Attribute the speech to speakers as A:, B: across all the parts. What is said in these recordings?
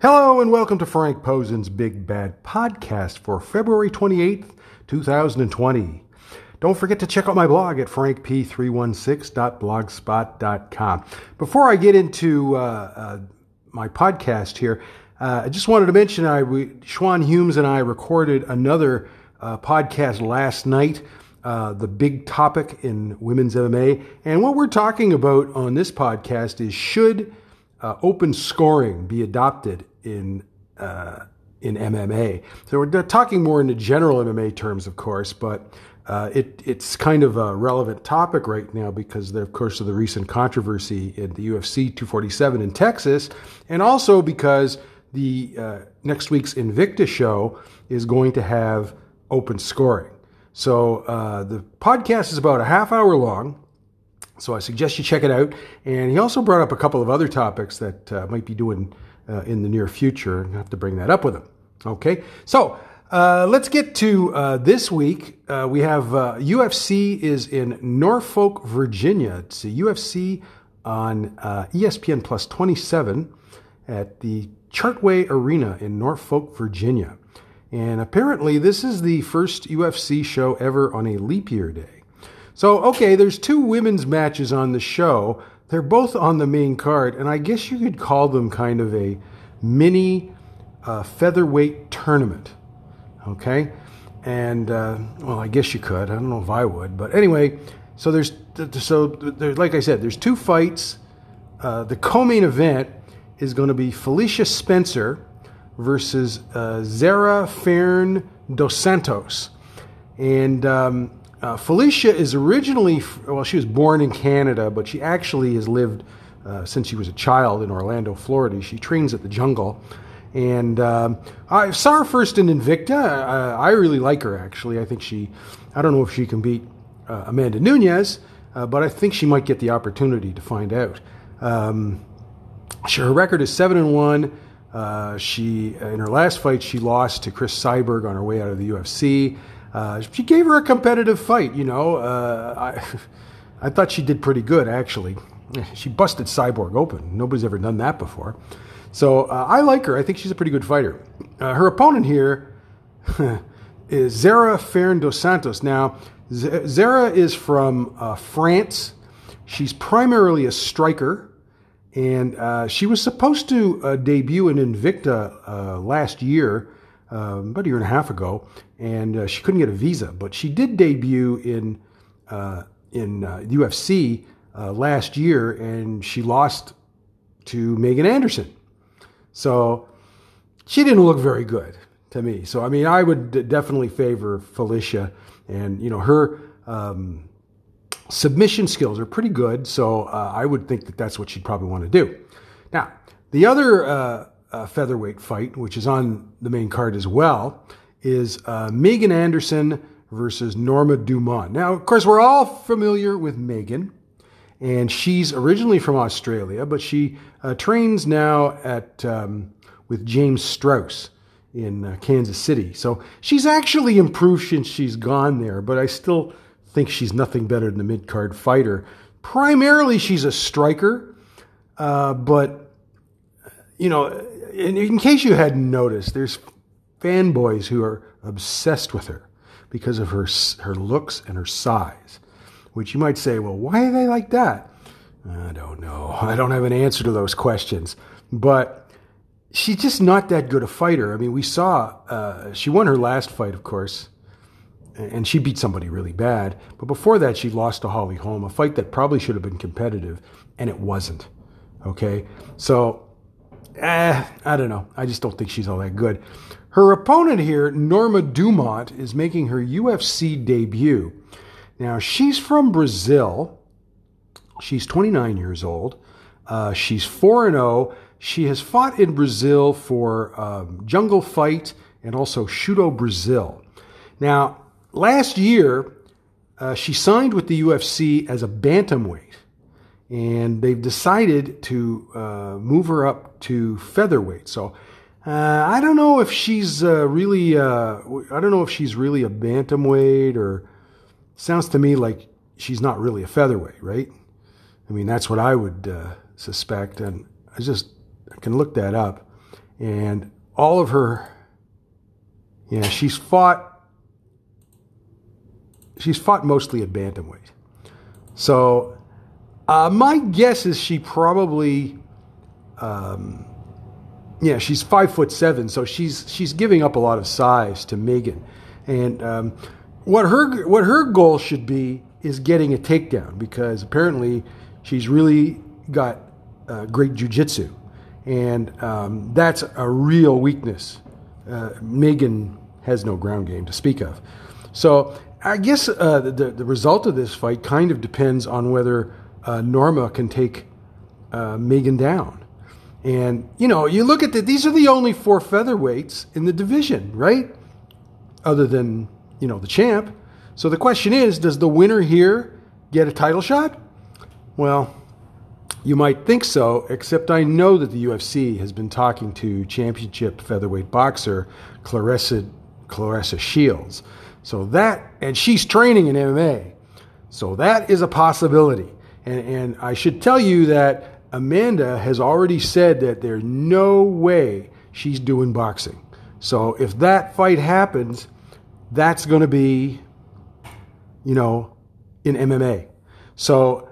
A: Hello and welcome to Frank Posen's Big Bad Podcast for February 28th, 2020. Don't forget to check out my blog at frankp316.blogspot.com. Before I get into uh, uh, my podcast here, uh, I just wanted to mention I we, Humes and I recorded another uh, podcast last night. Uh, the big topic in women's MMA. And what we're talking about on this podcast is should uh, open scoring be adopted in uh, in MMA? So we're talking more in the general MMA terms, of course, but uh, it, it's kind of a relevant topic right now because, of course, of the recent controversy in the UFC 247 in Texas, and also because the uh, next week's Invicta show is going to have open scoring. So uh, the podcast is about a half hour long. So I suggest you check it out. And he also brought up a couple of other topics that uh, might be doing uh, in the near future. I have to bring that up with him. Okay. So uh, let's get to uh, this week. Uh, we have UFC is in Norfolk, Virginia. It's a UFC on ESPN Plus 27 at the Chartway Arena in Norfolk, Virginia. And apparently, this is the first UFC show ever on a leap year day. So, okay, there's two women's matches on the show. They're both on the main card, and I guess you could call them kind of a mini uh, featherweight tournament. Okay? And, uh, well, I guess you could. I don't know if I would. But anyway, so there's, so there's, like I said, there's two fights. Uh, the co main event is going to be Felicia Spencer versus uh, Zarah Fairn dos Santos. And um, uh, Felicia is originally, well, she was born in Canada, but she actually has lived uh, since she was a child in Orlando, Florida. She trains at the jungle. And um, I saw her first in Invicta. I, I, really like her, actually. I think she, I don't know if she can beat uh, Amanda Nunes, uh, but I think she might get the opportunity to find out. Um, her record is 7 and 1. Uh, she, in her last fight, she lost to Cris Cyborg on her way out of the UFC. Uh, she gave her a competitive fight, you know. Uh, I, I thought she did pretty good, actually. She busted Cyborg open. Nobody's ever done that before. So uh, I like her. I think she's a pretty good fighter. Uh, her opponent here is Zarah Fairn dos Santos. Now, Z- Zarah is from uh, France. She's primarily a striker, and uh, she was supposed to debut in Invicta last year, um, about a year and a half ago, and she couldn't get a visa. But she did debut in in UFC last year, and she lost to Megan Anderson. So she didn't look very good to me. So I mean, I would definitely favor Felicia, and you know her um, submission skills are pretty good. So uh, I would think that that's what she'd probably want to do. Now, the other uh, uh, featherweight fight, which is on the main card as well, is uh, Megan Anderson versus Norma Dumont. Now, of course, we're all familiar with Megan and she's originally from Australia, but she uh, trains now at um, with James Krause in uh, Kansas City. So she's actually improved since she's gone there, but I still think she's nothing better than a mid card fighter. Primarily, she's a striker, uh, but you know, in, in case you hadn't noticed, there's fanboys who are obsessed with her because of her her looks and her size which you might say, well, why are they like that? I don't know. I don't have an answer to those questions. But she's just not that good a fighter. I mean, we saw, uh, she won her last fight, of course, and she beat somebody really bad. But before that, she lost to Holly Holm, a fight that probably should have been competitive, and it wasn't. Okay? So, eh, I don't know. I just don't think she's all that good. Her opponent here, Norma Dumont, is making her UFC debut. Now, she's from Brazil. She's 29 years old. Uh, she's 4 0. She has fought in Brazil for um, Jungle Fight and also Chute Brazil. Now, last year, uh, she signed with the UFC as a bantamweight, and they've decided to uh, move her up to featherweight. So uh, I don't know if she's uh, really, uh, I don't know if she's really a bantamweight or Sounds to me like she's not really a featherweight, right? I mean, that's what I would uh, suspect, and I just I can look that up. and all of her, yeah, she's fought, she's fought mostly at bantamweight. So uh, my guess is she probably, um, yeah, she's five foot seven, so she's she's giving up a lot of size to Megan, and um, what her what her goal should be is getting a takedown because apparently she's really got uh, great jujitsu, and um, that's a real weakness. Uh, Megan has no ground game to speak of, so I guess uh, the the result of this fight kind of depends on whether uh, Norma can take uh, Megan down. And you know, you look at that, these are the only four featherweights in the division, right? Other than you know the champ. So the question is, does the winner here get a title shot? Well, you might think so, except I know that the UFC has been talking to championship featherweight boxer Claressa, Claressa Shields. So that, and she's training in MMA. So that is a possibility. And, and I should tell you that Amanda has already said that there's no way she's doing boxing. So if that fight happens, that's going to be, you know, in MMA. So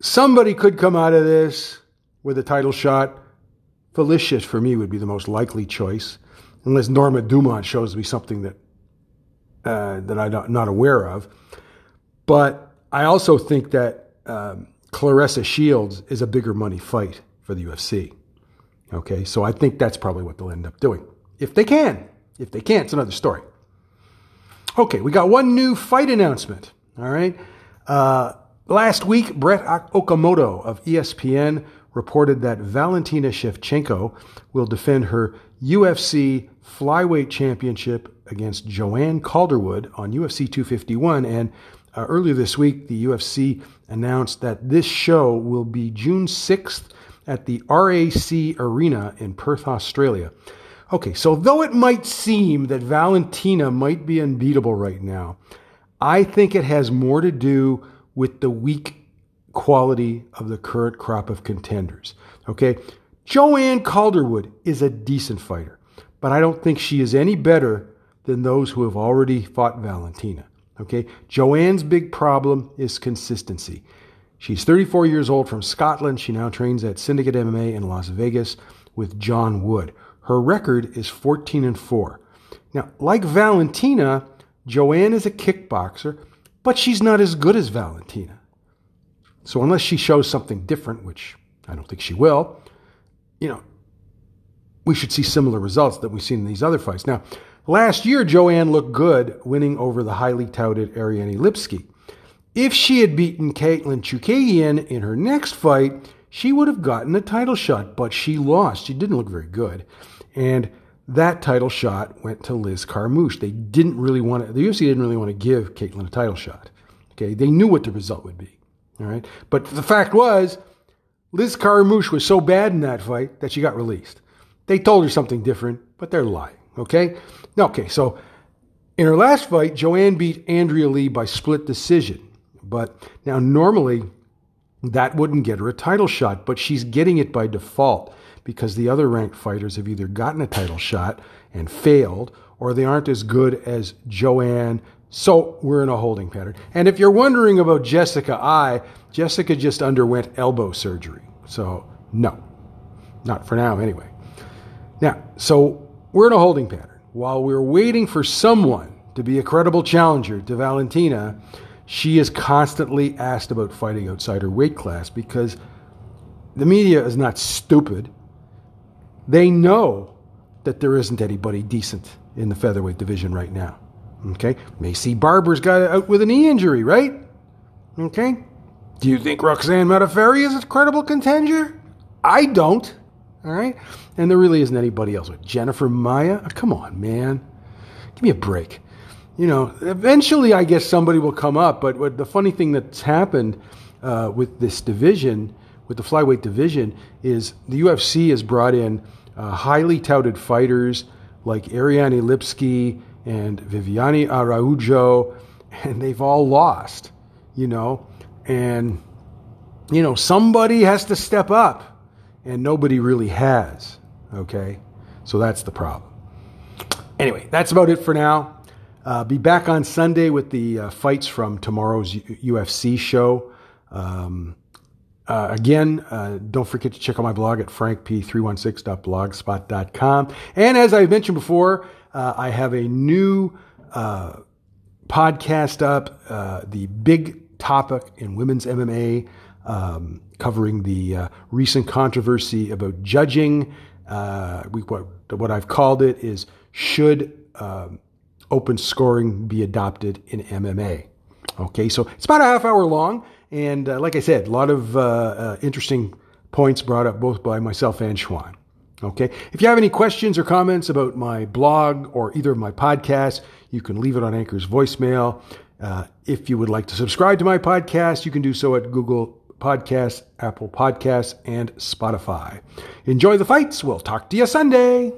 A: somebody could come out of this with a title shot. Felicious for me would be the most likely choice, unless Norma Dumont shows me something that uh, that I'm not aware of. But I also think that um, Claressa Shields is a bigger money fight for the UFC. Okay, so I think that's probably what they'll end up doing. If they can. If they can't, it's another story. Okay, we got one new fight announcement. All right. Uh, last week, Brett Okamoto of ESPN reported that Valentina Shevchenko will defend her UFC flyweight championship against Joanne Calderwood on UFC 251. And uh, earlier this week, the UFC announced that this show will be June 6th at the RAC Arena in Perth, Australia. Okay, so though it might seem that Valentina might be unbeatable right now, I think it has more to do with the weak quality of the current crop of contenders. Okay, Joanne Calderwood is a decent fighter, but I don't think she is any better than those who have already fought Valentina. Okay, Joanne's big problem is consistency. She's 34 years old from Scotland. She now trains at Syndicate MMA in Las Vegas with John Wood. Her record is 14 and 4. Now, like Valentina, Joanne is a kickboxer, but she's not as good as Valentina. So unless she shows something different, which I don't think she will, you know, we should see similar results that we've seen in these other fights. Now, last year Joanne looked good, winning over the highly touted Ariane Lipski. If she had beaten Katlyn Chookagian in her next fight, she would have gotten a title shot, but she lost. She didn't look very good. And that title shot went to Liz Carmouche. They didn't really want to, the UFC didn't really want to give Katlyn a title shot. Okay, they knew what the result would be. All right, but the fact was, Liz Carmouche was so bad in that fight that she got released. They told her something different, but they're lying. Okay, okay. So in her last fight, Joanne beat Andrea Lee by split decision. But now normally that wouldn't get her a title shot, but she's getting it by default because the other ranked fighters have either gotten a title shot and failed or they aren't as good as Joanne. So we're in a holding pattern. And if you're wondering about Jessica Eye, Jessica just underwent elbow surgery. So no, not for now anyway. Now, so we're in a holding pattern. While we're waiting for someone to be a credible challenger to Valentina, she is constantly asked about fighting outside her weight class because the media is not stupid. They know that there isn't anybody decent in the featherweight division right now. Okay? Maycee Barber's got out with a knee injury, right? Okay? Do you think Roxanne Modafferi is a credible contender? I don't. All right? And there really isn't anybody else. Jennifer Maia? Oh, come on, man. Give me a break you know, eventually I guess somebody will come up. But what the funny thing that's happened uh, with this division, with the flyweight division, is the UFC has brought in uh, highly touted fighters like Ariane Lipski and Viviane Araujo, and they've all lost, you know, and you know somebody has to step up, and nobody really has. Okay, so that's the problem. Anyway, that's about it for now. Uh, be back on Sunday with the uh, fights from tomorrow's U- UFC show. Um, uh, again, uh, don't forget to check out my blog at frankp316.blogspot.com. And as I've mentioned before, uh, I have a new uh, podcast up, the big topic in women's MMA, um, covering the uh, recent controversy about judging. We, what, what I've called it is should um, open scoring be adopted in MMA? Okay, so it's about a half hour long. And uh, like I said, a lot of uh, uh, interesting points brought up both by myself and Schwan. Okay. If you have any questions or comments about my blog or either of my podcasts, you can leave it on Anchor's voicemail. Uh, if you would like to subscribe to my podcast, you can do so at Google Podcasts, Apple Podcasts, and Spotify. Enjoy the fights. We'll talk to you Sunday.